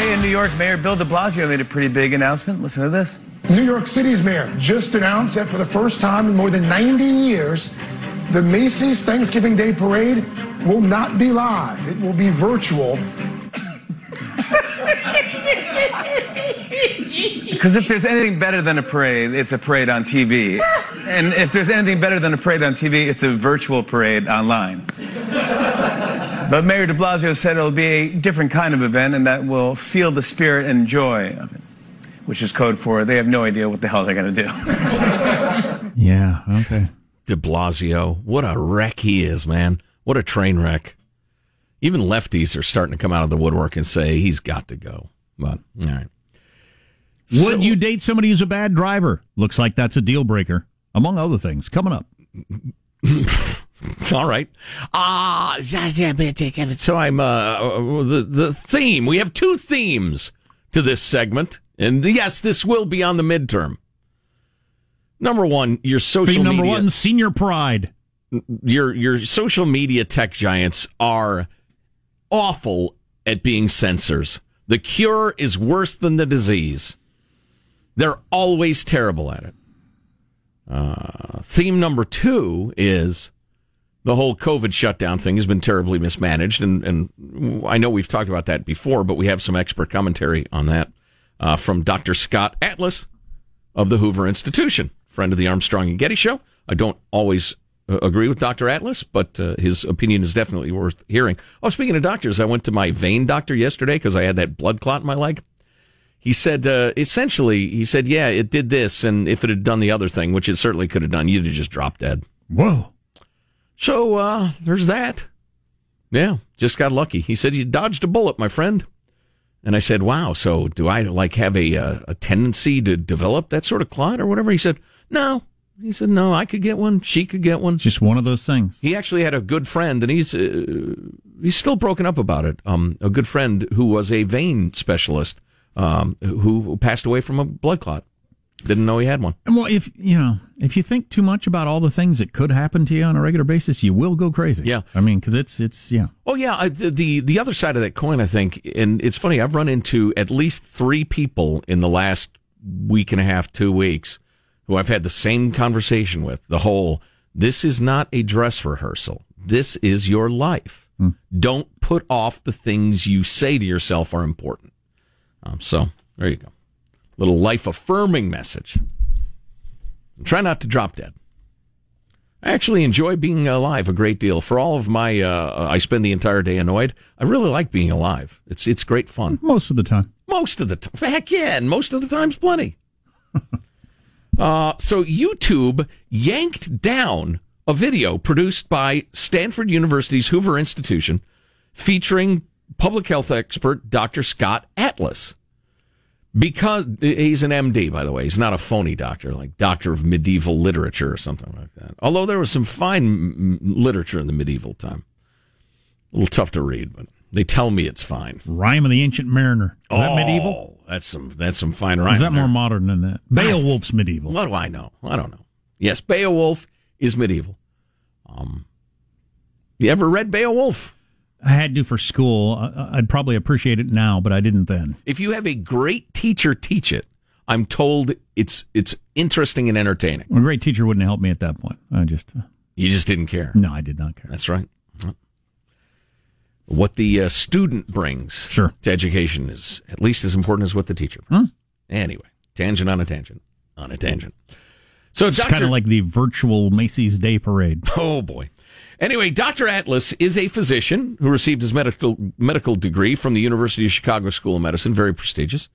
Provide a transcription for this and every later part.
Today in New York, Mayor Bill de Blasio made a pretty big announcement. Listen to this. New York City's mayor just announced that for the first time in more than 90 years, the Macy's Thanksgiving Day Parade will not be live. It will be virtual. Because if there's anything better than a parade, it's a parade on TV. And if there's anything better than a parade on TV, it's a virtual parade online. But Mayor de Blasio said it'll be a different kind of event and that will feel the spirit and joy of it, which is code for they have no idea what the hell they're going to do. Yeah, okay. De Blasio, what a wreck he is, man. What a train wreck. Even lefties are starting to come out of the woodwork and say he's got to go. But, all right. Would you date somebody who's a bad driver? Looks like that's a deal breaker, among other things. Coming up. All right. Ah, so I'm uh the the theme. We have two themes to this segment, and yes, this will be on the midterm. Number one, your social media Theme number media, one, senior pride. your your social media tech giants are awful at being censors. The cure is worse than the disease. They're always terrible at it. Uh, theme number two is the whole COVID shutdown thing has been terribly mismanaged, and and I know we've talked about that before, but we have some expert commentary on that uh, from Dr. Scott Atlas of the Hoover Institution, friend of the Armstrong and Getty Show. I don't always uh, agree with Dr. Atlas, but uh, his opinion is definitely worth hearing. Oh, speaking of doctors, I went to my vein doctor yesterday because I had that blood clot in my leg. He said, uh, essentially, he said, yeah, it did this, and if it had done the other thing, which it certainly could have done, you'd have just dropped dead. Whoa. So, uh, there's that. Yeah, just got lucky. He said, you dodged a bullet, my friend. And I said, wow, so do I, like, have a, uh, a tendency to develop that sort of clot or whatever? He said, no. He said, no, I could get one. She could get one. Just one of those things. He actually had a good friend, and he's uh, he's still broken up about it. Um, a good friend who was a vein specialist, um, who, who passed away from a blood clot. Didn't know he had one. And well, if you know, if you think too much about all the things that could happen to you on a regular basis, you will go crazy. Yeah. I mean, because it's it's yeah. Oh yeah, I, the, the the other side of that coin, I think, and it's funny. I've run into at least three people in the last week and a half, two weeks, who I've had the same conversation with. The whole, this is not a dress rehearsal. This is your life. Don't put off the things you say to yourself are important. Um, so there you go, little life affirming message. Try not to drop dead. I actually enjoy being alive a great deal. For all of my, uh, I spend the entire day annoyed. I really like being alive. It's it's great fun. Most of the time. Most of the time, heck yeah, and most of the time's plenty. uh, so YouTube yanked down a video produced by Stanford University's Hoover Institution featuring public health expert Dr. Scott Atlas. Because he's an MD, by the way. He's not a phony doctor, like doctor of medieval literature or something like that. Although there was some fine m- literature in the medieval time. A little tough to read, but they tell me it's fine. Rhyme of the Ancient Mariner. Is that medieval? Oh, That's some that's some fine rhyme. is that more modern than that? Beowulf's medieval. What do I know? I don't know. Yes, Beowulf is medieval. Um, you ever read Beowulf? I had to for school. I'd probably appreciate it now, but I didn't then. If you have a great teacher teach it, I'm told it's it's interesting and entertaining. A great teacher wouldn't help me at that point. I just uh, You just didn't care. no, I did not care. That's right. What the uh, student brings Sure. to education is at least as important as what the teacher brings. Anyway, tangent on a tangent on a tangent. So It's Dr. kind of like the virtual Macy's Day Parade. Oh boy. Anyway, Dr. Atlas is a physician who received his medical medical degree from the University of Chicago School of Medicine, very prestigious.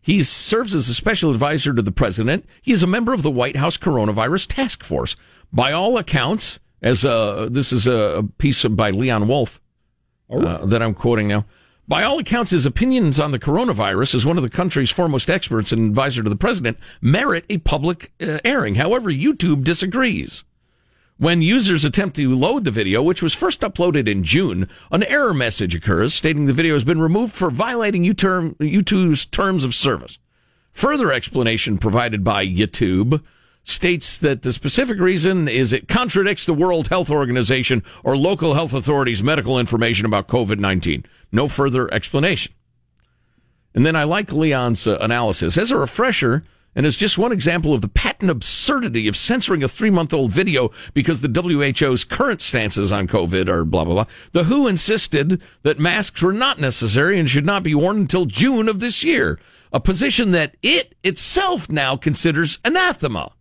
He serves as a special advisor to the president. He is a member of the White House Coronavirus Task Force. By all accounts, as a, this is a piece by Leon Wolf uh, that I'm quoting now. By all accounts, his opinions on the coronavirus, as one of the country's foremost experts and advisor to the president, merit a public uh, airing. However, YouTube disagrees. When users attempt to load the video, which was first uploaded in June, an error message occurs stating the video has been removed for violating YouTube's terms of service. Further explanation provided by YouTube states that the specific reason is it contradicts the World Health Organization or local health authorities' medical information about COVID 19. No further explanation. And then I like Leon's uh, analysis. As a refresher, and as just one example of the patent absurdity of censoring a three month old video because the WHO's current stances on COVID are blah, blah, blah, the WHO insisted that masks were not necessary and should not be worn until June of this year, a position that it itself now considers anathema.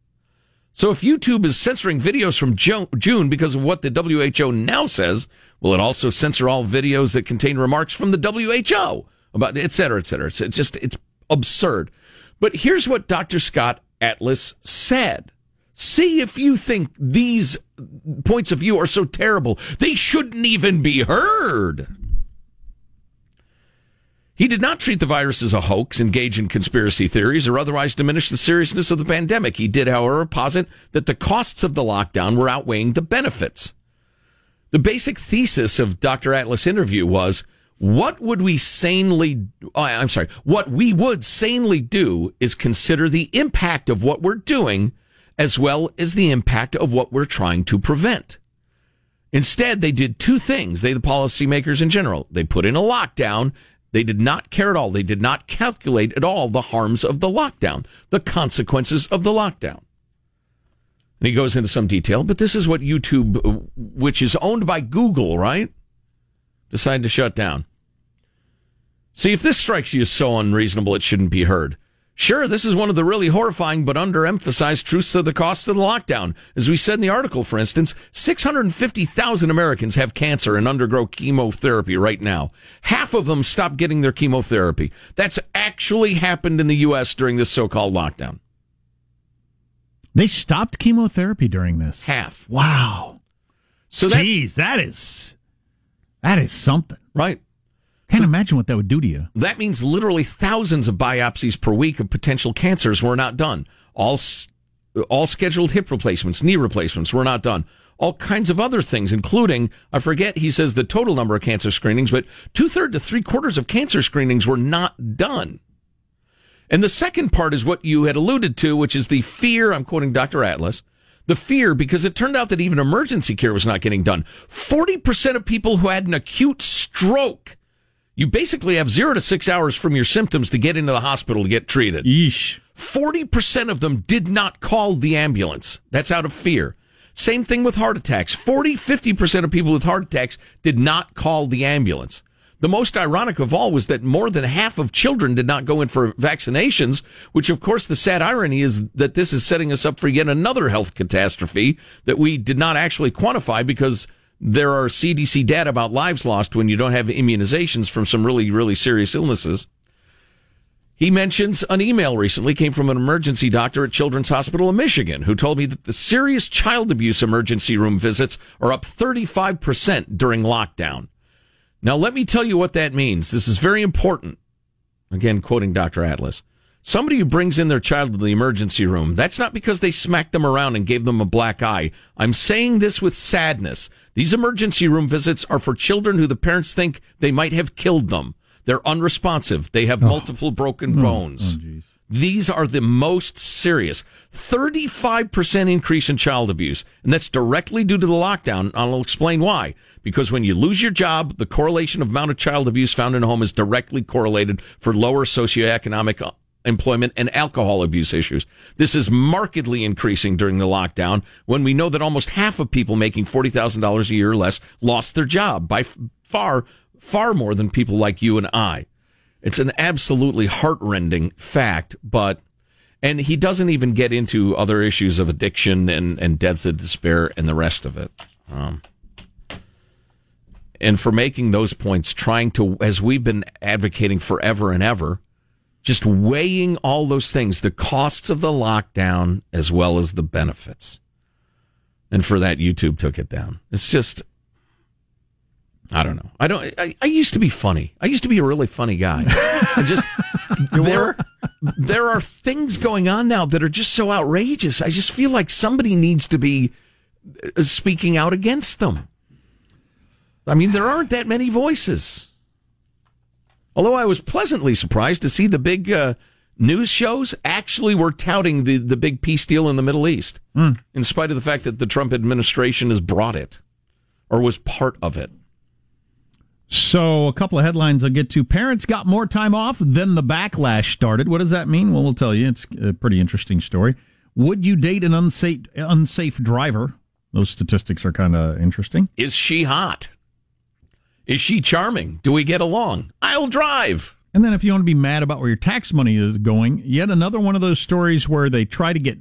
So if YouTube is censoring videos from June because of what the WHO now says, will it also censor all videos that contain remarks from the WHO about et cetera, et cetera? It's just, it's absurd. But here's what Dr. Scott Atlas said. See if you think these points of view are so terrible. They shouldn't even be heard. He did not treat the virus as a hoax, engage in conspiracy theories, or otherwise diminish the seriousness of the pandemic. He did, however, posit that the costs of the lockdown were outweighing the benefits. The basic thesis of Dr. Atlas' interview was what would we sanely, oh, I'm sorry, what we would sanely do is consider the impact of what we're doing as well as the impact of what we're trying to prevent. Instead, they did two things. They, the policymakers in general, they put in a lockdown they did not care at all. They did not calculate at all the harms of the lockdown, the consequences of the lockdown. And he goes into some detail, but this is what YouTube, which is owned by Google, right? Decided to shut down. See, if this strikes you as so unreasonable, it shouldn't be heard. Sure, this is one of the really horrifying but underemphasized truths of the cost of the lockdown. As we said in the article, for instance, 650,000 Americans have cancer and undergo chemotherapy right now. Half of them stop getting their chemotherapy. That's actually happened in the U.S. during this so-called lockdown. They stopped chemotherapy during this. Half. Wow. So that, Jeez, that is that is something. Right. Can't so imagine what that would do to you. That means literally thousands of biopsies per week of potential cancers were not done. All all scheduled hip replacements, knee replacements were not done. All kinds of other things, including, I forget, he says the total number of cancer screenings, but two thirds to three quarters of cancer screenings were not done. And the second part is what you had alluded to, which is the fear. I'm quoting Dr. Atlas. The fear, because it turned out that even emergency care was not getting done. 40% of people who had an acute stroke you basically have zero to six hours from your symptoms to get into the hospital to get treated. Yeesh. 40% of them did not call the ambulance. That's out of fear. Same thing with heart attacks. 40, 50% of people with heart attacks did not call the ambulance. The most ironic of all was that more than half of children did not go in for vaccinations, which of course the sad irony is that this is setting us up for yet another health catastrophe that we did not actually quantify because there are CDC data about lives lost when you don't have immunizations from some really, really serious illnesses. He mentions an email recently came from an emergency doctor at Children's Hospital of Michigan who told me that the serious child abuse emergency room visits are up 35% during lockdown. Now, let me tell you what that means. This is very important. Again, quoting Dr. Atlas. Somebody who brings in their child to the emergency room, that's not because they smacked them around and gave them a black eye. I'm saying this with sadness. These emergency room visits are for children who the parents think they might have killed them. They're unresponsive. They have oh. multiple broken bones. Oh, These are the most serious. 35% increase in child abuse. And that's directly due to the lockdown. I'll explain why. Because when you lose your job, the correlation of amount of child abuse found in a home is directly correlated for lower socioeconomic uh, employment and alcohol abuse issues. This is markedly increasing during the lockdown when we know that almost half of people making $40,000 a year or less lost their job by far, far more than people like you and I. It's an absolutely heartrending fact, but, and he doesn't even get into other issues of addiction and, and deaths of despair and the rest of it. Um, and for making those points, trying to, as we've been advocating forever and ever, just weighing all those things, the costs of the lockdown as well as the benefits. And for that, YouTube took it down. It's just, I don't know. I don't. I, I used to be funny. I used to be a really funny guy. I just there there are things going on now that are just so outrageous. I just feel like somebody needs to be uh, speaking out against them. I mean, there aren't that many voices. Although I was pleasantly surprised to see the big uh, news shows actually were touting the, the big peace deal in the Middle East, mm. in spite of the fact that the Trump administration has brought it or was part of it. So, a couple of headlines I'll get to. Parents got more time off, then the backlash started. What does that mean? Well, we'll tell you. It's a pretty interesting story. Would you date an unsafe, unsafe driver? Those statistics are kind of interesting. Is she hot? Is she charming? Do we get along? I'll drive. And then, if you want to be mad about where your tax money is going, yet another one of those stories where they try to get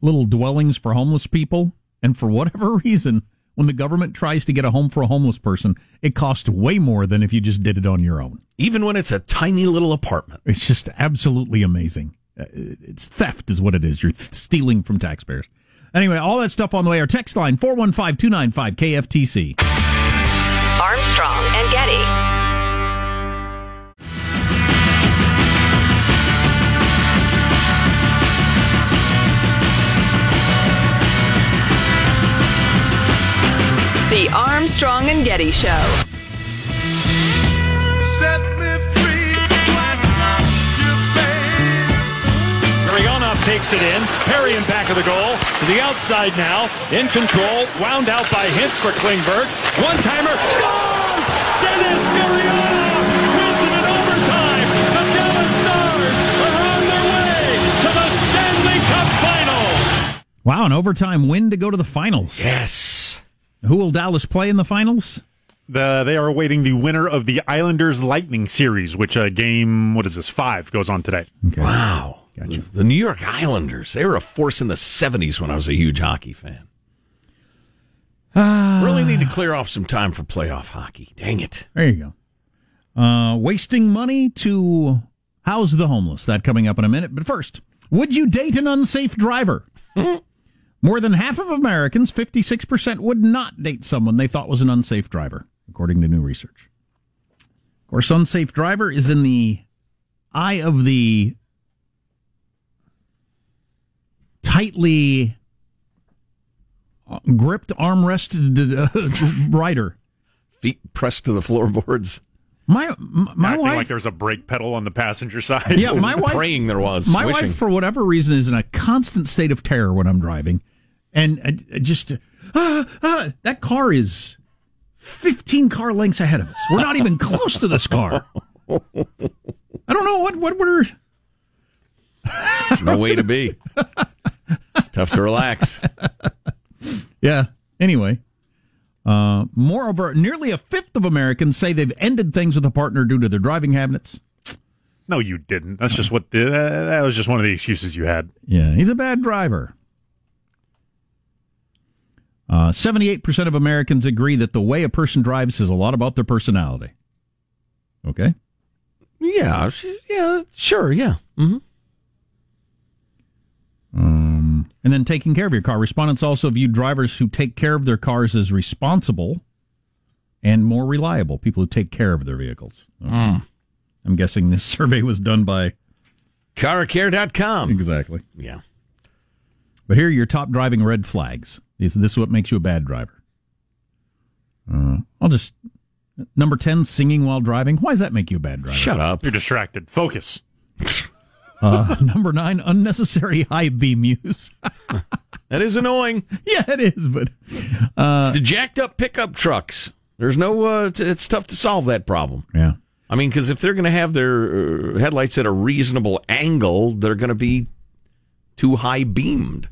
little dwellings for homeless people, and for whatever reason, when the government tries to get a home for a homeless person, it costs way more than if you just did it on your own. Even when it's a tiny little apartment. It's just absolutely amazing. Uh, It's theft, is what it is. You're th- stealing from taxpayers. Anyway, all that stuff on the way. Our text line 415 295 KFTC. Armstrong and Getty. The Armstrong and Getty Show. Set me free, what's up, you babe? Gurianov takes it in. Perry in back of the goal. To the outside now. In control. Wound out by Hintz for Klingberg. One timer. Scores! Denis Gurianov wins it in overtime. The Dallas Stars are on their way to the Stanley Cup final. Wow, an overtime win to go to the finals. Yes. Who will Dallas play in the finals? The, they are awaiting the winner of the Islanders Lightning series, which uh, game, what is this, five, goes on today. Okay. Wow. Gotcha. The New York Islanders, they were a force in the 70s when I was a huge hockey fan. really need to clear off some time for playoff hockey. Dang it. There you go. Uh, wasting money to house the homeless. That coming up in a minute. But first, would you date an unsafe driver? More than half of Americans, 56%, would not date someone they thought was an unsafe driver, according to new research. Of course, unsafe driver is in the eye of the tightly uh, gripped, armrested uh, rider. Feet pressed to the floorboards. My my Acting wife, like there's a brake pedal on the passenger side. yeah, my wife, Praying there was. my wishing. wife, for whatever reason, is in a constant state of terror when I'm driving, and I, I just ah, ah, that car is 15 car lengths ahead of us. We're not even close to this car. I don't know what what we're. There's no way to be. It's tough to relax. Yeah. Anyway, uh, moreover, nearly a fifth of Americans say they've ended things with a partner due to their driving habits. No, you didn't. That's just what the, uh, that was just one of the excuses you had. Yeah, he's a bad driver. Uh, 78% of Americans agree that the way a person drives says a lot about their personality. Okay? Yeah, yeah, sure, yeah. hmm Um, and then taking care of your car. Respondents also view drivers who take care of their cars as responsible and more reliable. People who take care of their vehicles. Okay. I'm guessing this survey was done by. Carcare.com. Exactly. Yeah. But here are your top driving red flags. This, this is what makes you a bad driver. Uh, I'll just. Number 10, singing while driving. Why does that make you a bad driver? Shut up. You're distracted. Focus. Uh, number nine, unnecessary high beam use. That is annoying. yeah, it is, but it's the jacked up pickup trucks. There's no, uh, it's, it's tough to solve that problem. yeah. I mean, because if they're going to have their uh, headlights at a reasonable angle, they're going to be too high beamed.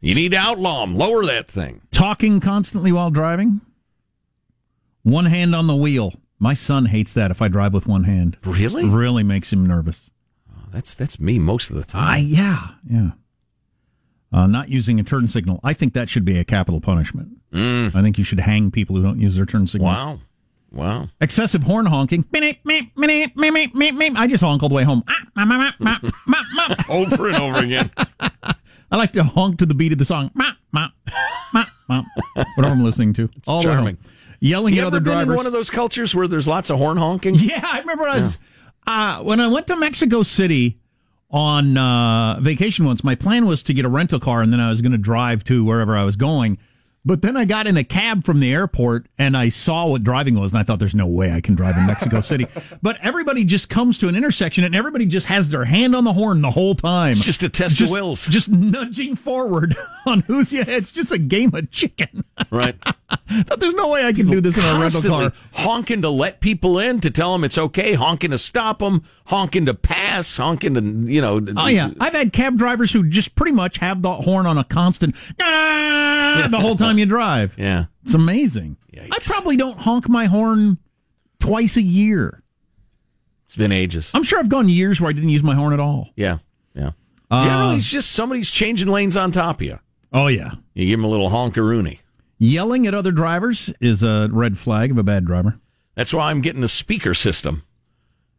You need to outlaw them. Lower that thing. Talking constantly while driving. One hand on the wheel. My son hates that if I drive with one hand. Really? Really makes him nervous. That's that's me most of the time. I yeah yeah. Uh, not using a turn signal. I think that should be a capital punishment. I think you should hang people who don't use their turn signals. wow, wow. Excessive horn honking. I just honk all the way home. Ah. Over and over again. I like to honk to the beat of the song. Ma, ma, ma, ma. Whatever I'm listening to. It's all the way home. charming. Yelling You at ever other been drivers. in one of those cultures where there's lots of horn honking? Yeah, I remember I was uh, when I went to Mexico City on uh, vacation once. My plan was to get a rental car, and then I was going to drive to wherever I was going. But then I got in a cab from the airport and I saw what driving was, and I thought, there's no way I can drive in Mexico City. But everybody just comes to an intersection and everybody just has their hand on the horn the whole time. It's just a test just, of wills. Just nudging forward on who's yeah, It's just a game of chicken. Right. There's no way I can do this in a rental car. honking to let people in, to tell them it's okay, honking to stop them, honking to pass, honking to, you know. Oh yeah, I've had cab drivers who just pretty much have the horn on a constant "Ah," the whole time you drive. Yeah. It's amazing. I probably don't honk my horn twice a year. It's been ages. I'm sure I've gone years where I didn't use my horn at all. Yeah. Yeah. Uh, Generally, it's just somebody's changing lanes on top of you. Oh yeah, You give them a little honkaroony. Yelling at other drivers is a red flag of a bad driver. That's why I'm getting a speaker system.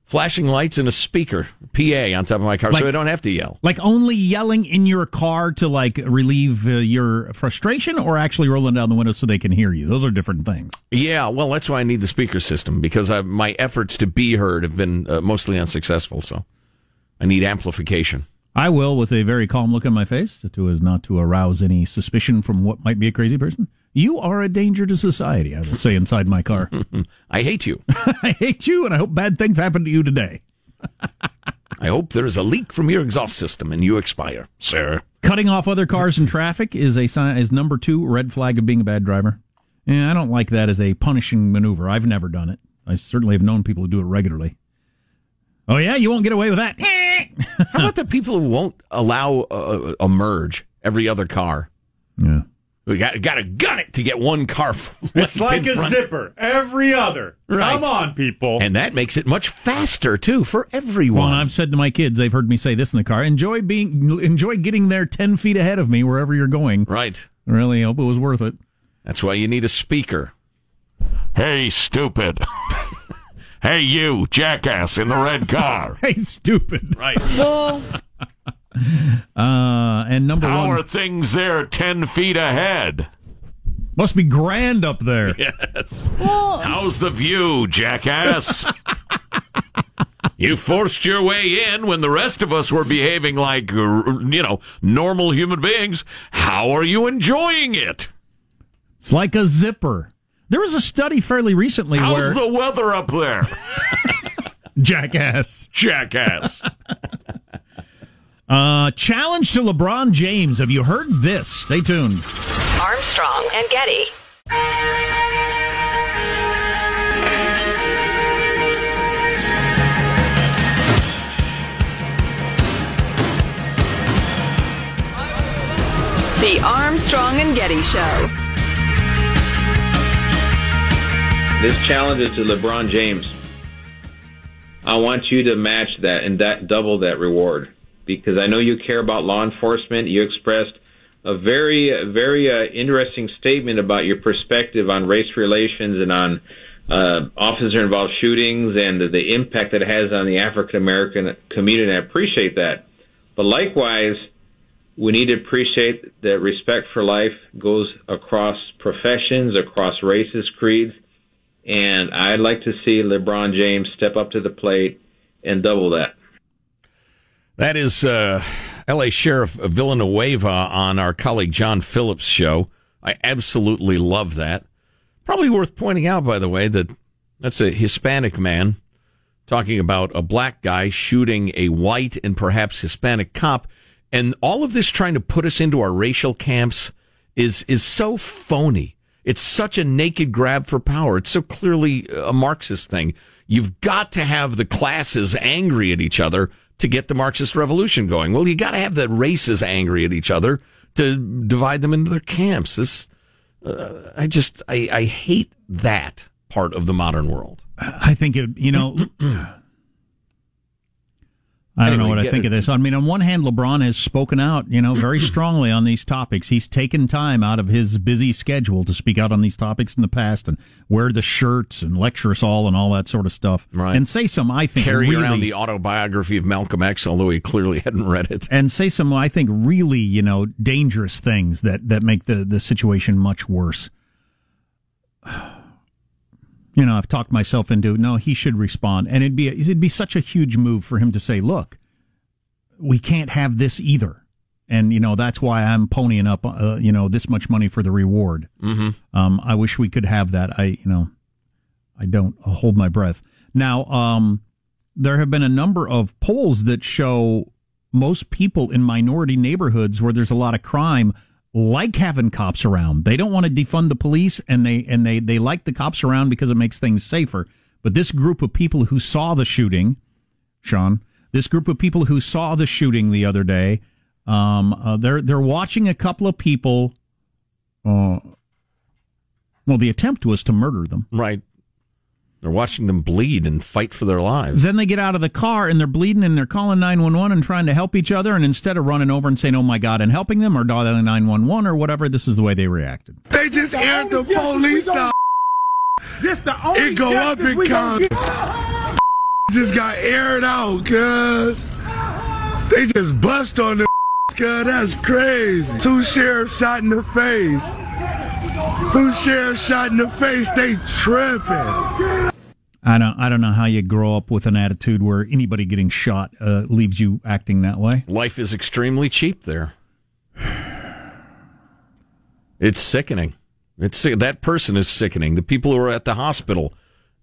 Flashing lights and a speaker, PA on top of my car, Like- so I don't have to yell. Like only yelling in your car to like relieve uh, your frustration, or actually rolling down the window so they can hear you. Those are different things. Yeah, well, that's why I need the speaker system because I, my efforts to be heard have been uh, mostly unsuccessful. So I need amplification. I will, with a very calm look on my face, so as not to arouse any suspicion from what might be a crazy person. You are a danger to society, I will say inside my car. I hate you. I hate you, and I hope bad things happen to you today. I hope there is a leak from your exhaust system and you expire, sir. Cutting off other cars in traffic is a sign, is number two red flag of being a bad driver. Yeah, I don't like that as a punishing maneuver. I've never done it. I certainly have known people who do it regularly. Oh yeah, you won't get away with that. How about the people who won't allow a, a merge every other car? yeah. We got got to gun it to get one car. It's like a front. zipper. Every other. Right. Come on, people. and that makes it much faster too for everyone. Well, and I've said to my kids, they've heard me say this in the car. Enjoy being, enjoy getting there ten feet ahead of me wherever you're going. right. I really hope it was worth it. That's why you need a speaker. Hey, stupid. hey, you jackass in the red car. Hey, stupid. Right. Uh, and number How one are things there 10 feet ahead? must be grand up there. Yes. How's the view, jackass? you forced your way in when the rest of us were behaving like, you know, normal human beings. How are you enjoying it? It's like a zipper. There was a study fairly recently How's where the weather up there, jackass jackass? Uh, challenge to LeBron James. Have you heard this? Stay tuned. Armstrong and Getty. The Armstrong and Getty Show. This challenge is to LeBron James. I want you to match that and that double that reward because I know you care about law enforcement. You expressed a very, very uh, interesting statement about your perspective on race relations and on uh, officer-involved shootings and the, impact that it has on the African American community. And I appreciate that, but likewise, we need to appreciate that respect for life goes across professions, across races, creeds. And I'd like to see LeBron James step up to the plate and double that. That is uh, L.A. Sheriff Villanueva on our colleague John Phillips' show. I absolutely love that. Probably worth pointing out, by the way, that that's a Hispanic man talking about a black guy shooting a white and perhaps Hispanic cop, and all of this trying to put us into our racial camps is is so phony. It's such a naked grab for power. It's so clearly a Marxist thing. You've got to have the classes angry at each other to get the Marxist revolution going. Well, you got to have the races angry at each other to divide them into their camps. This, uh, I just, I, I hate that part of the modern world. I think it, you know, I don't know what I think it. of this. I mean, on one hand, LeBron has spoken out, you know, very strongly on these topics. He's taken time out of his busy schedule to speak out on these topics in the past and wear the shirts and lecture us all and all that sort of stuff. Right. And say some, I think, Carry really, around the autobiography of Malcolm X, although he clearly hadn't read it. and say some, I think, really, you know, dangerous things that, that make the, the situation much worse. You know, I've talked myself into no. He should respond, and it'd be it'd be such a huge move for him to say, "Look, we can't have this either." and you know that's why I'm ponying up, uh, you know, this much money for the reward. Mm-hmm. Um, I wish we could have that. I, you know, I don't I'll hold my breath. Now, um, there have been a number of polls that show most people in minority neighborhoods where there's a lot of crime like having cops around. They don't want to defund the police and they and they they like the cops around because it makes things safer. But this group of people who saw the shooting, Sean, this group of people who saw the shooting the other day, um, uh, they're they're watching a couple of people. Uh, well, the attempt was to murder them. Right. They're watching them bleed and fight for their lives. Then they get out of the car and they're bleeding and they're calling 911 and trying to help each other. And instead of running over and saying, oh my God, and helping them or dialing 911 or whatever, this is the way they reacted. They just aired the police out. This the only It go up justice in we gonna. Just got aired out, cuz. They just bust on the cuz. That's crazy. Two sheriffs shot in the face. Two sheriffs shot in the face. They tripping. I don't, I don't know how you grow up with an attitude where anybody getting shot uh, leaves you acting that way. Life is extremely cheap there. It's sickening. It's that person is sickening. The people who are at the hospital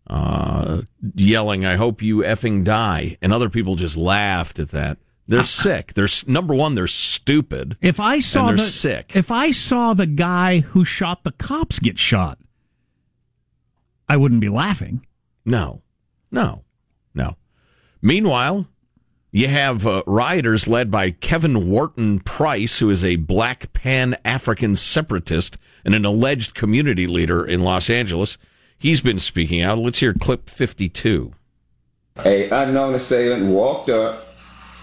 uh, yelling, "I hope you effing die," and other people just laughed at that. They're sick. They're number one. They're stupid. If I saw they're the, sick. if I saw the guy who shot the cops get shot, I wouldn't be laughing. No, no, no. Meanwhile, you have uh, rioters led by Kevin Wharton Price, who is a black pan African separatist and an alleged community leader in Los Angeles. He's been speaking out. Let's hear clip 52. A unknown assailant walked up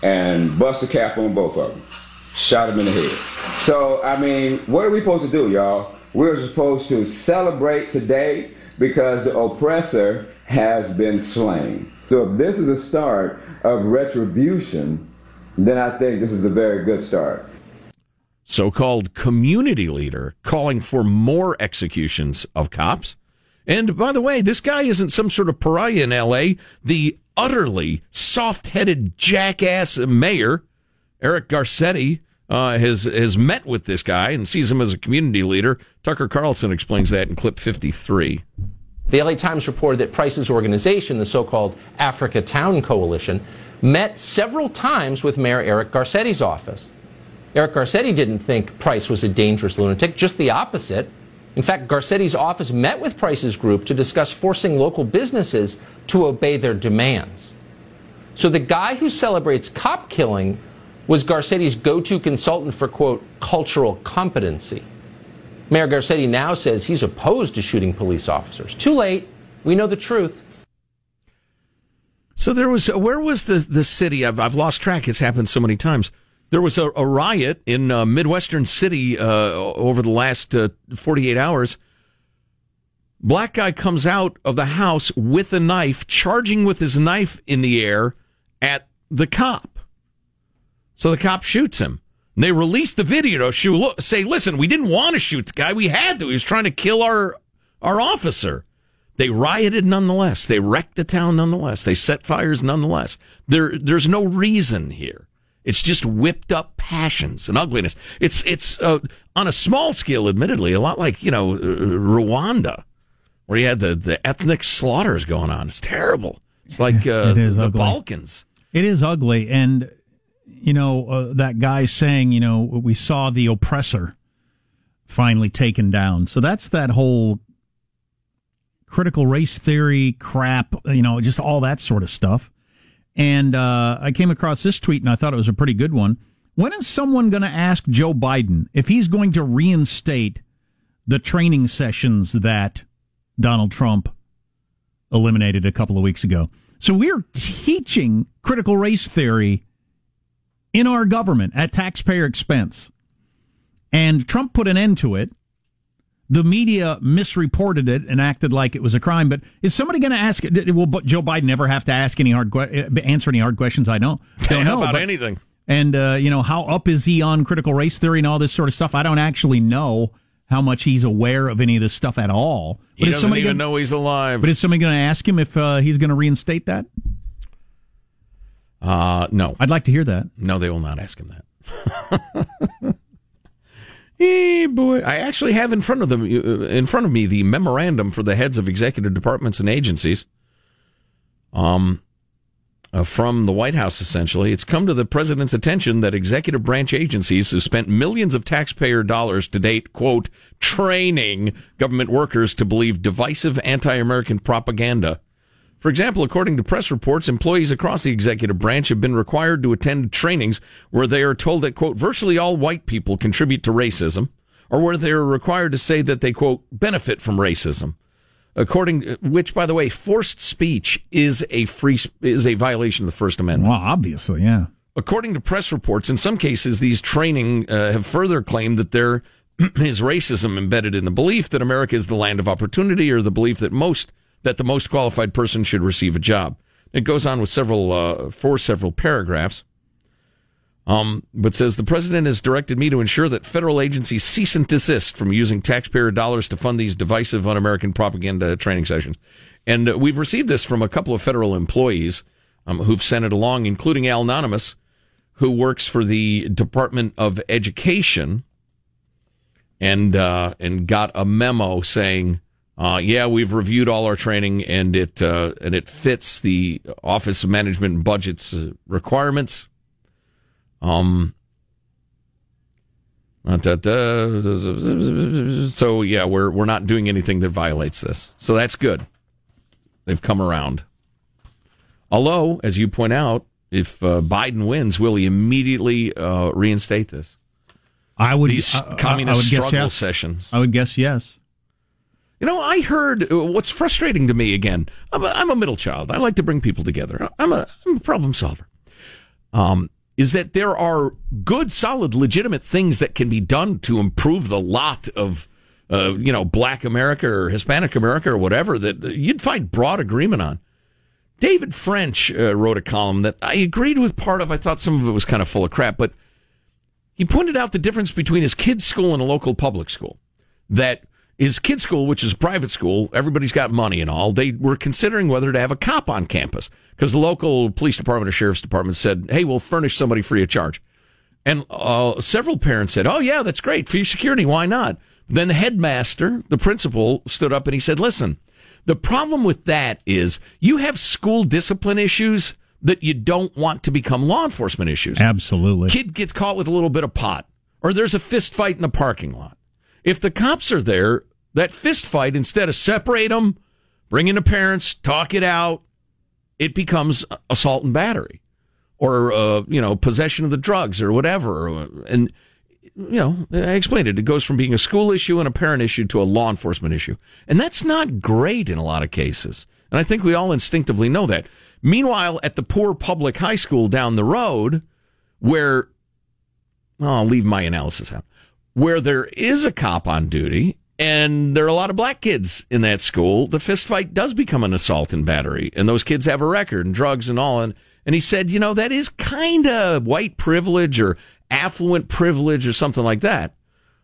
and busted a cap on both of them, shot him in the head. So I mean, what are we supposed to do, y'all? We're supposed to celebrate today because the oppressor has been slain. So if this is a start of retribution, then I think this is a very good start. So called community leader calling for more executions of cops. And by the way, this guy isn't some sort of pariah in LA. The utterly soft headed jackass mayor, Eric Garcetti, uh, has, has met with this guy and sees him as a community leader. Tucker Carlson explains that in clip 53. The LA Times reported that Price's organization, the so called Africa Town Coalition, met several times with Mayor Eric Garcetti's office. Eric Garcetti didn't think Price was a dangerous lunatic, just the opposite. In fact, Garcetti's office met with Price's group to discuss forcing local businesses to obey their demands. So the guy who celebrates cop killing was Garcetti's go to consultant for, quote, cultural competency. Mayor Garcetti now says he's opposed to shooting police officers. Too late. We know the truth. So there was where was the the city? I've I've lost track. It's happened so many times. There was a, a riot in uh, midwestern city uh, over the last uh, 48 hours. Black guy comes out of the house with a knife, charging with his knife in the air at the cop. So the cop shoots him. And they released the video to show, look, say, listen, we didn't want to shoot the guy. We had to. He was trying to kill our our officer. They rioted nonetheless. They wrecked the town nonetheless. They set fires nonetheless. There, there's no reason here. It's just whipped up passions and ugliness. It's it's uh, on a small scale, admittedly, a lot like you know uh, Rwanda, where you had the the ethnic slaughters going on. It's terrible. It's like uh, It the ugly. Balkans. It is ugly, and you know uh, that guy saying, you know, we saw the oppressor finally taken down. So that's that whole critical race theory crap, you know, just all that sort of stuff. And uh, I came across this tweet, and I thought it was a pretty good one. When is someone going to ask Joe Biden if he's going to reinstate the training sessions that Donald Trump eliminated a couple of weeks ago? So we're teaching critical race theory in our government at taxpayer expense. And Trump put an end to it. The media misreported it and acted like it was a crime. But is somebody going to ask? Will Joe Biden ever have to ask any hard answer any hard questions? I don't don't know about but- anything. And uh, you know how up is he on critical race theory and all this sort of stuff? I don't actually know how much he's aware of any of this stuff at all. He is doesn't somebody even gonna- know he's alive. But is somebody going to ask him if uh, he's going to reinstate that? Uh, no. I'd like to hear that. No, they will not ask him that. Hey boy, I actually have in front of them uh, in front of me the memorandum for the heads of executive departments and agencies. Um, uh, from the White House, essentially, it's come to the president's attention that executive branch agencies have spent millions of taxpayer dollars to date, quote, training government workers to believe divisive anti-American propaganda. For example, according to press reports, employees across the executive branch have been required to attend trainings where they are told that, quote, virtually all white people contribute to racism, or where they are required to say that they, quote, benefit from racism. According, which, by the way, forced speech is a free, is a violation of the First Amendment. Well, obviously, yeah. According to press reports, in some cases, these training uh, have further claimed that there is racism embedded in the belief that America is the land of opportunity or the belief that most that the most qualified person should receive a job. It goes on with several uh, for several paragraphs. Um, but says the president has directed me to ensure that federal agencies cease and desist from using taxpayer dollars to fund these divisive, un-American propaganda training sessions. And uh, we've received this from a couple of federal employees um, who've sent it along, including Al Anonymous, who works for the Department of Education, and uh, and got a memo saying uh, yeah, we've reviewed all our training, and it uh, and it fits the Office of Management and Budget's uh, requirements. Um. So yeah, we're we're not doing anything that violates this. So that's good. They've come around. Although, as you point out, if uh, Biden wins, will he immediately uh, reinstate this? I would these I- communist I would guess struggle yes. sessions. I would guess yes. You know, I heard uh, what's frustrating to me again. I'm a, I'm a middle child. I like to bring people together. I'm a, I'm a problem solver. Um, is that there are good, solid, legitimate things that can be done to improve the lot of, uh, you know, Black America or Hispanic America or whatever that you'd find broad agreement on. David French uh, wrote a column that I agreed with part of. I thought some of it was kind of full of crap, but he pointed out the difference between his kid's school and a local public school. That his kid's school, which is private school, everybody's got money and all, they were considering whether to have a cop on campus because the local police department or sheriff's department said, hey, we'll furnish somebody free of charge. And uh, several parents said, oh, yeah, that's great. For your security, why not? Then the headmaster, the principal, stood up and he said, listen, the problem with that is you have school discipline issues that you don't want to become law enforcement issues. Absolutely. Kid gets caught with a little bit of pot, or there's a fist fight in the parking lot. If the cops are there, that fist fight, instead of separate them, bring in the parents, talk it out, it becomes assault and battery, or uh, you know possession of the drugs or whatever. And you know, I explained it. It goes from being a school issue and a parent issue to a law enforcement issue, and that's not great in a lot of cases. And I think we all instinctively know that. Meanwhile, at the poor public high school down the road, where well, I'll leave my analysis out, where there is a cop on duty and there are a lot of black kids in that school, the fist fight does become an assault and battery, and those kids have a record and drugs and all. And and he said, you know, that is kind of white privilege or affluent privilege or something like that.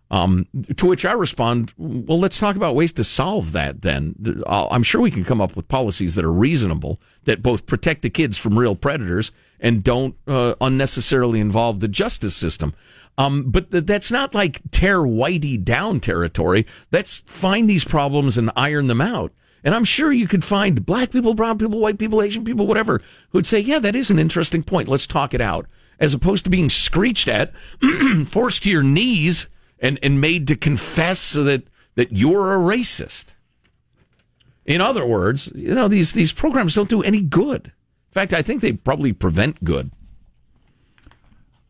Um, to which I respond, well, let's talk about ways to solve that. Then I'm sure we can come up with policies that are reasonable that both protect the kids from real predators and don't uh, unnecessarily involve the justice system. Um, but th- that's not like tear Whitey down territory. That's find these problems and iron them out. And I'm sure you could find black people, brown people, white people, Asian people, whatever, who'd say, yeah, that is an interesting point. Let's talk it out. As opposed to being screeched at, forced to your knees, and, and made to confess so that, that you're a racist. In other words, you know, these, these programs don't do any good. In fact, I think they probably prevent good.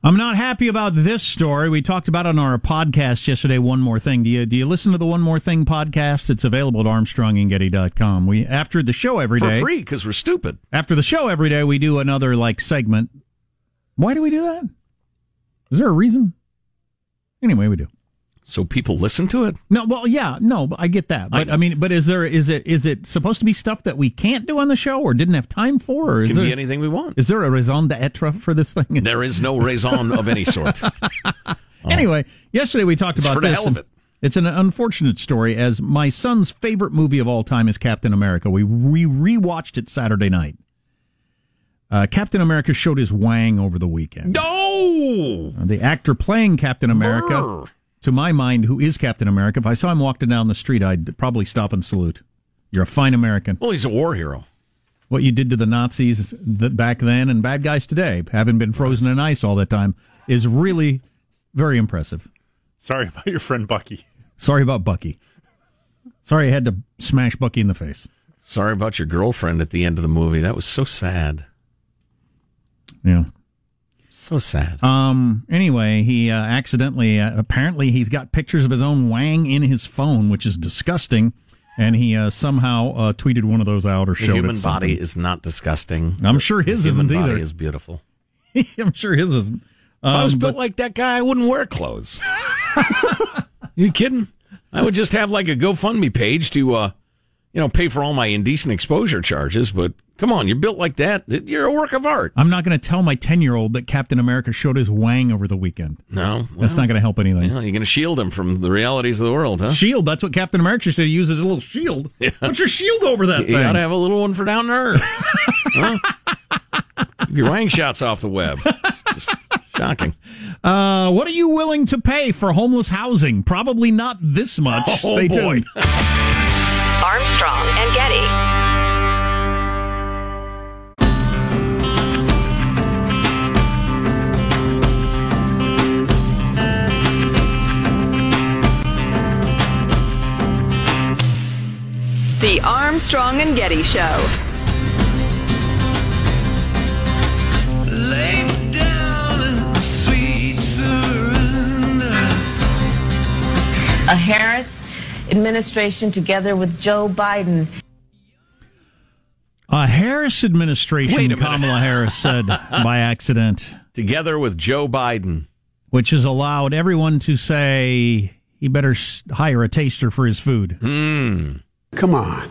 I'm not happy about this story. We talked about it on our podcast yesterday. One more thing. Do you do you listen to the One More Thing podcast? It's available at ArmstrongandGetty.com. We after the show every day For free, because we're stupid. After the show every day, we do another like segment. Why do we do that? Is there a reason? Anyway, we do. So people listen to it. No, well, yeah, no, but I get that. But I, mean, but is there is it is it supposed to be stuff that we can't do on the show or didn't have time for? Or is Can there, be anything we want. Is there a raison d'être for this thing? There is no raison of any sort. Anyway, yesterday we talked It's about for the this. hell of and It's an unfortunate story, as my son's favorite movie of all time is Captain America. We we rewatched it Saturday night. Uh, Captain America showed his wang over the weekend. Oh, Oh, the actor playing Captain America. Brr. To my mind, who is Captain America? If I saw him walking down the street, I'd probably stop and salute. You're a fine American. well, he's a war hero. What you did to the Nazis back then and bad guys today, having been frozen in ice all that time, is really very impressive. Sorry about your friend Bucky. Sorry about Bucky. Sorry I had to smash Bucky in the face. Sorry about your girlfriend at the end of the movie. That was so sad. Yeah. So sad. Um. Anyway, he uh, accidentally, uh, apparently, he's got pictures of his own wang in his phone, which is disgusting. And he uh, somehow uh, tweeted one of those out or The showed human it Human body is not disgusting. I'm sure his the human isn't body either. is beautiful. I'm sure his isn't. if I was Um, built but- like that guy, I wouldn't wear clothes. you kidding? I would just have like a GoFundMe page to, uh, you know, pay for all my indecent exposure charges. But come on, you're built like that. You're a work of art. I'm not going to tell my 10 year old that Captain America showed his wang over the weekend. No, That's not going to help anything. Well, you're going to shield him from the realities of the world, huh? Shield. That's what Captain America should use as a little shield. Put your shield over that You thing. got to have a little one for down there. huh? Your wang shots off the web. It's just shocking. Uh, what are you willing to pay for homeless housing? Probably not this much. Oh, Stay boy. tuned. Armstrong and Getty. The Armstrong and Getty Show. a Harris administration together with Joe Biden. A Harris administration, Wait a. Kamala Harris said by accident, Together with Joe Biden. which has allowed everyone to say he better hire a taster for his food. Hmm. Come on.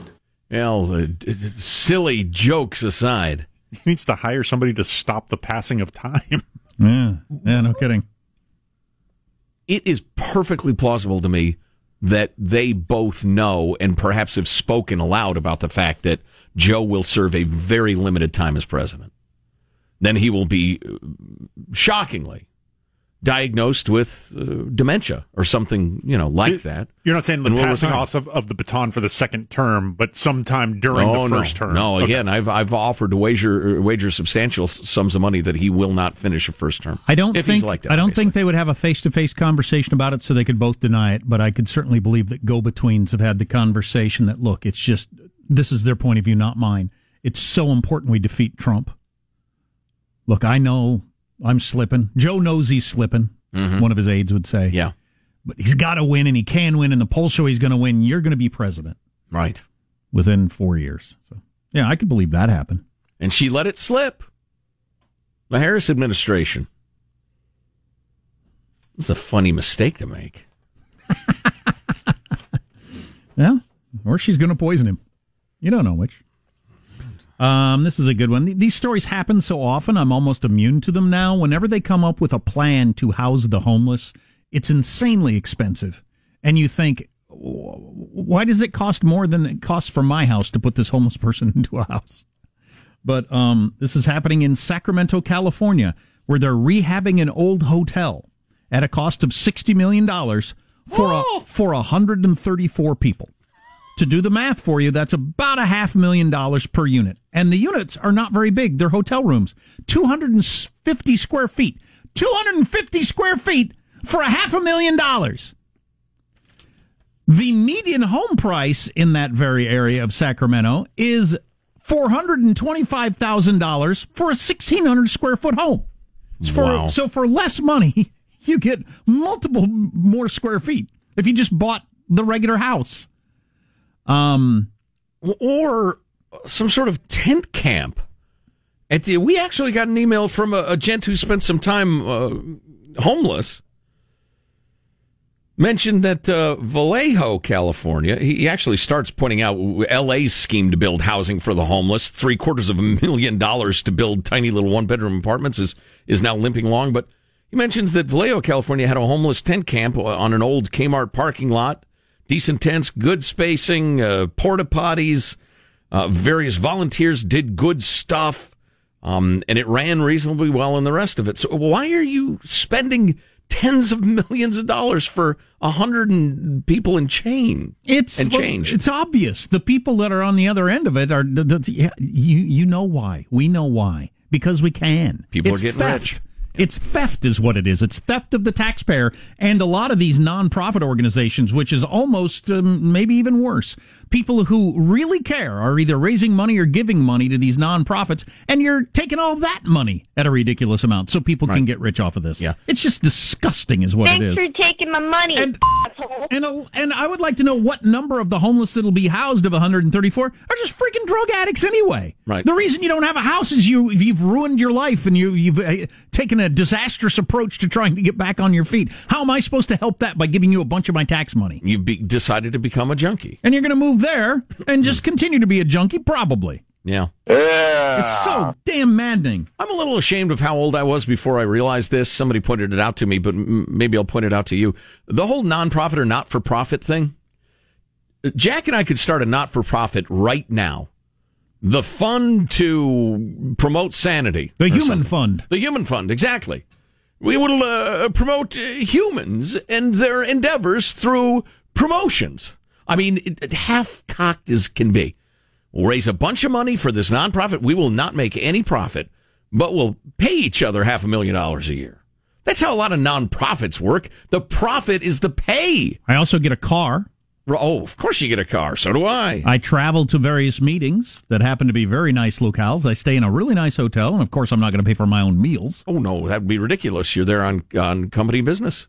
Well, uh, d- d- silly jokes aside. He needs to hire somebody to stop the passing of time. Yeah, yeah, no kidding. it is perfectly plausible to me that they both know and perhaps have spoken aloud about the fact that Joe will serve a very limited time as president. Then he will be uh, shockingly diagnosed with uh, dementia or something, you know, like that. You're not saying the And we'll passing off of, of the baton for the second term, but sometime during no, the first no, term. No, Okay. again, I've I've offered to wager wager substantial sums of money that he will not finish a first term. I don't if think he's like that. I don't obviously. think they would have a face to face conversation about it, so they could both deny it. But I could certainly believe that go betweens have had the conversation that look, it's just this is their point of view, not mine. It's so important we defeat Trump. Look, I know I'm slipping. Joe knows he's slipping. One of his aides would say, Mm-hmm. Yeah, but he's got to win, and he can win. And the polls show he's going to win. You're going to be president right. within four years. So yeah, I could believe that happened. And she let it slip. The Harris administration. It's a funny mistake to make. Yeah, or she's going to poison him. You don't know which. Um, this is a good one. These stories happen so often, I'm almost immune to them now. Whenever they come up with a plan to house the homeless, it's insanely expensive. And you think, why does it cost more than it costs for my house to put this homeless person into a house? But um, this is happening in Sacramento, California, where they're rehabbing an old hotel at a cost of $60 million for, a, for 134 people. To do the math for you, that's about a half million dollars per unit. And the units are not very big. They're hotel rooms. 250 square feet. 250 square feet for a half a million dollars. The median home price in that very area of Sacramento is $425,000 for a 1,600 square foot home. So for, Wow. so for less money, you get multiple more square feet if you just bought the regular house. Um, or some sort of tent camp. At the, we actually got an email from a, a gent who spent some time uh, homeless. Mentioned that uh, Vallejo, California, he actually starts pointing out LA's scheme to build housing for the homeless. Three quarters of a million dollars to build tiny little one bedroom apartments is, is now limping along. But he mentions that Vallejo, California had a homeless tent camp on an old Kmart parking lot. Decent tents, good spacing, uh, porta potties. Uh, various volunteers did good stuff. Um, and it ran reasonably well in the rest of it. So why are you spending tens of millions of dollars for a hundred people in chain? It's and change. It's obvious. The people that are on the other end of it are. The, the, yeah, you you know why? We know why because we can. People are getting theft. rich. It's theft, is what it is. It's theft of the taxpayer, and a lot of these nonprofit organizations, which is almost um, maybe even worse. People who really care are either raising money or giving money to these nonprofits, and you're taking all that money at a ridiculous amount so people can get rich off of this. Yeah, it's just disgusting, is what Thanks it is. for taking my money. And and, a, and I would like to know what number of the homeless that'll be housed of 134 are just freaking drug addicts anyway. Right. The reason you don't have a house is you you've ruined your life and you you've uh, taken a disastrous approach to trying to get back on your feet. How am I supposed to help that by giving you a bunch of my tax money? You be, decided to become a junkie. And you're going to move there and just continue to be a junkie, probably. Yeah. It's so damn maddening. I'm a little ashamed of how old I was before I realized this. Somebody pointed it out to me, but m- maybe I'll point it out to you. The whole nonprofit or not for profit thing. Jack and I could start a not for profit right now. The fund to promote sanity. The human something. fund. The human fund, exactly. We will uh, promote uh, humans and their endeavors through promotions. I mean, it, it half cocked as can be. We'll raise a bunch of money for this nonprofit. We will not make any profit, but we'll pay each other half a million dollars a year. That's how a lot of nonprofits work. The profit is the pay. I also get a car. Oh, of course you get a car. So do I. I travel to various meetings that happen to be very nice locales. I stay in a really nice hotel, and of course, I'm not going to pay for my own meals. Oh no, that would be ridiculous. You're there on on company business.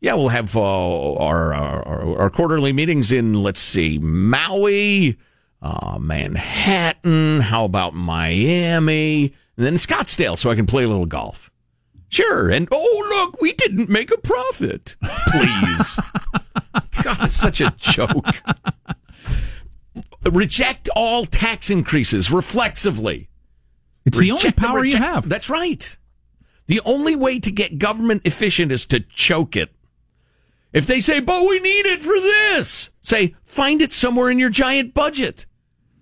Yeah, we'll have uh, our, our our quarterly meetings in let's see, Maui, uh, Manhattan. How about Miami, and then Scottsdale, so I can play a little golf. Sure, and oh look, we didn't make a profit. Please, God, it's such a joke. Reject all tax increases reflexively. It's the only Reject power you have. That's right. The only way to get government efficient is to choke it. If they say, but we need it for this, say, find it somewhere in your giant budget.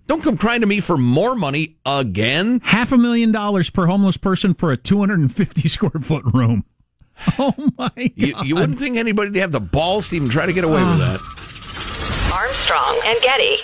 Don't come crying to me for more money again. Half a million dollars per homeless person for a 250 square foot room. Oh my God. You, you wouldn't think anybody would have the balls to even try to get away with ah. that. Armstrong and Getty.